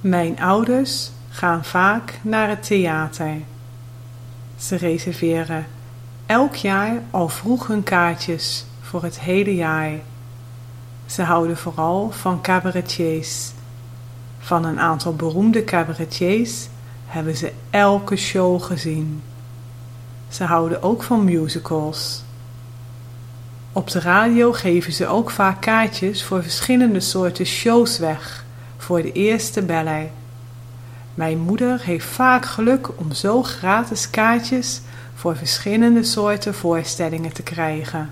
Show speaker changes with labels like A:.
A: Mijn ouders gaan vaak naar het theater. Ze reserveren elk jaar al vroeg hun kaartjes voor het hele jaar. Ze houden vooral van cabaretiers. Van een aantal beroemde cabaretiers hebben ze elke show gezien. Ze houden ook van musicals. Op de radio geven ze ook vaak kaartjes voor verschillende soorten shows weg voor de eerste beller. Mijn moeder heeft vaak geluk om zo gratis kaartjes voor verschillende soorten voorstellingen te krijgen.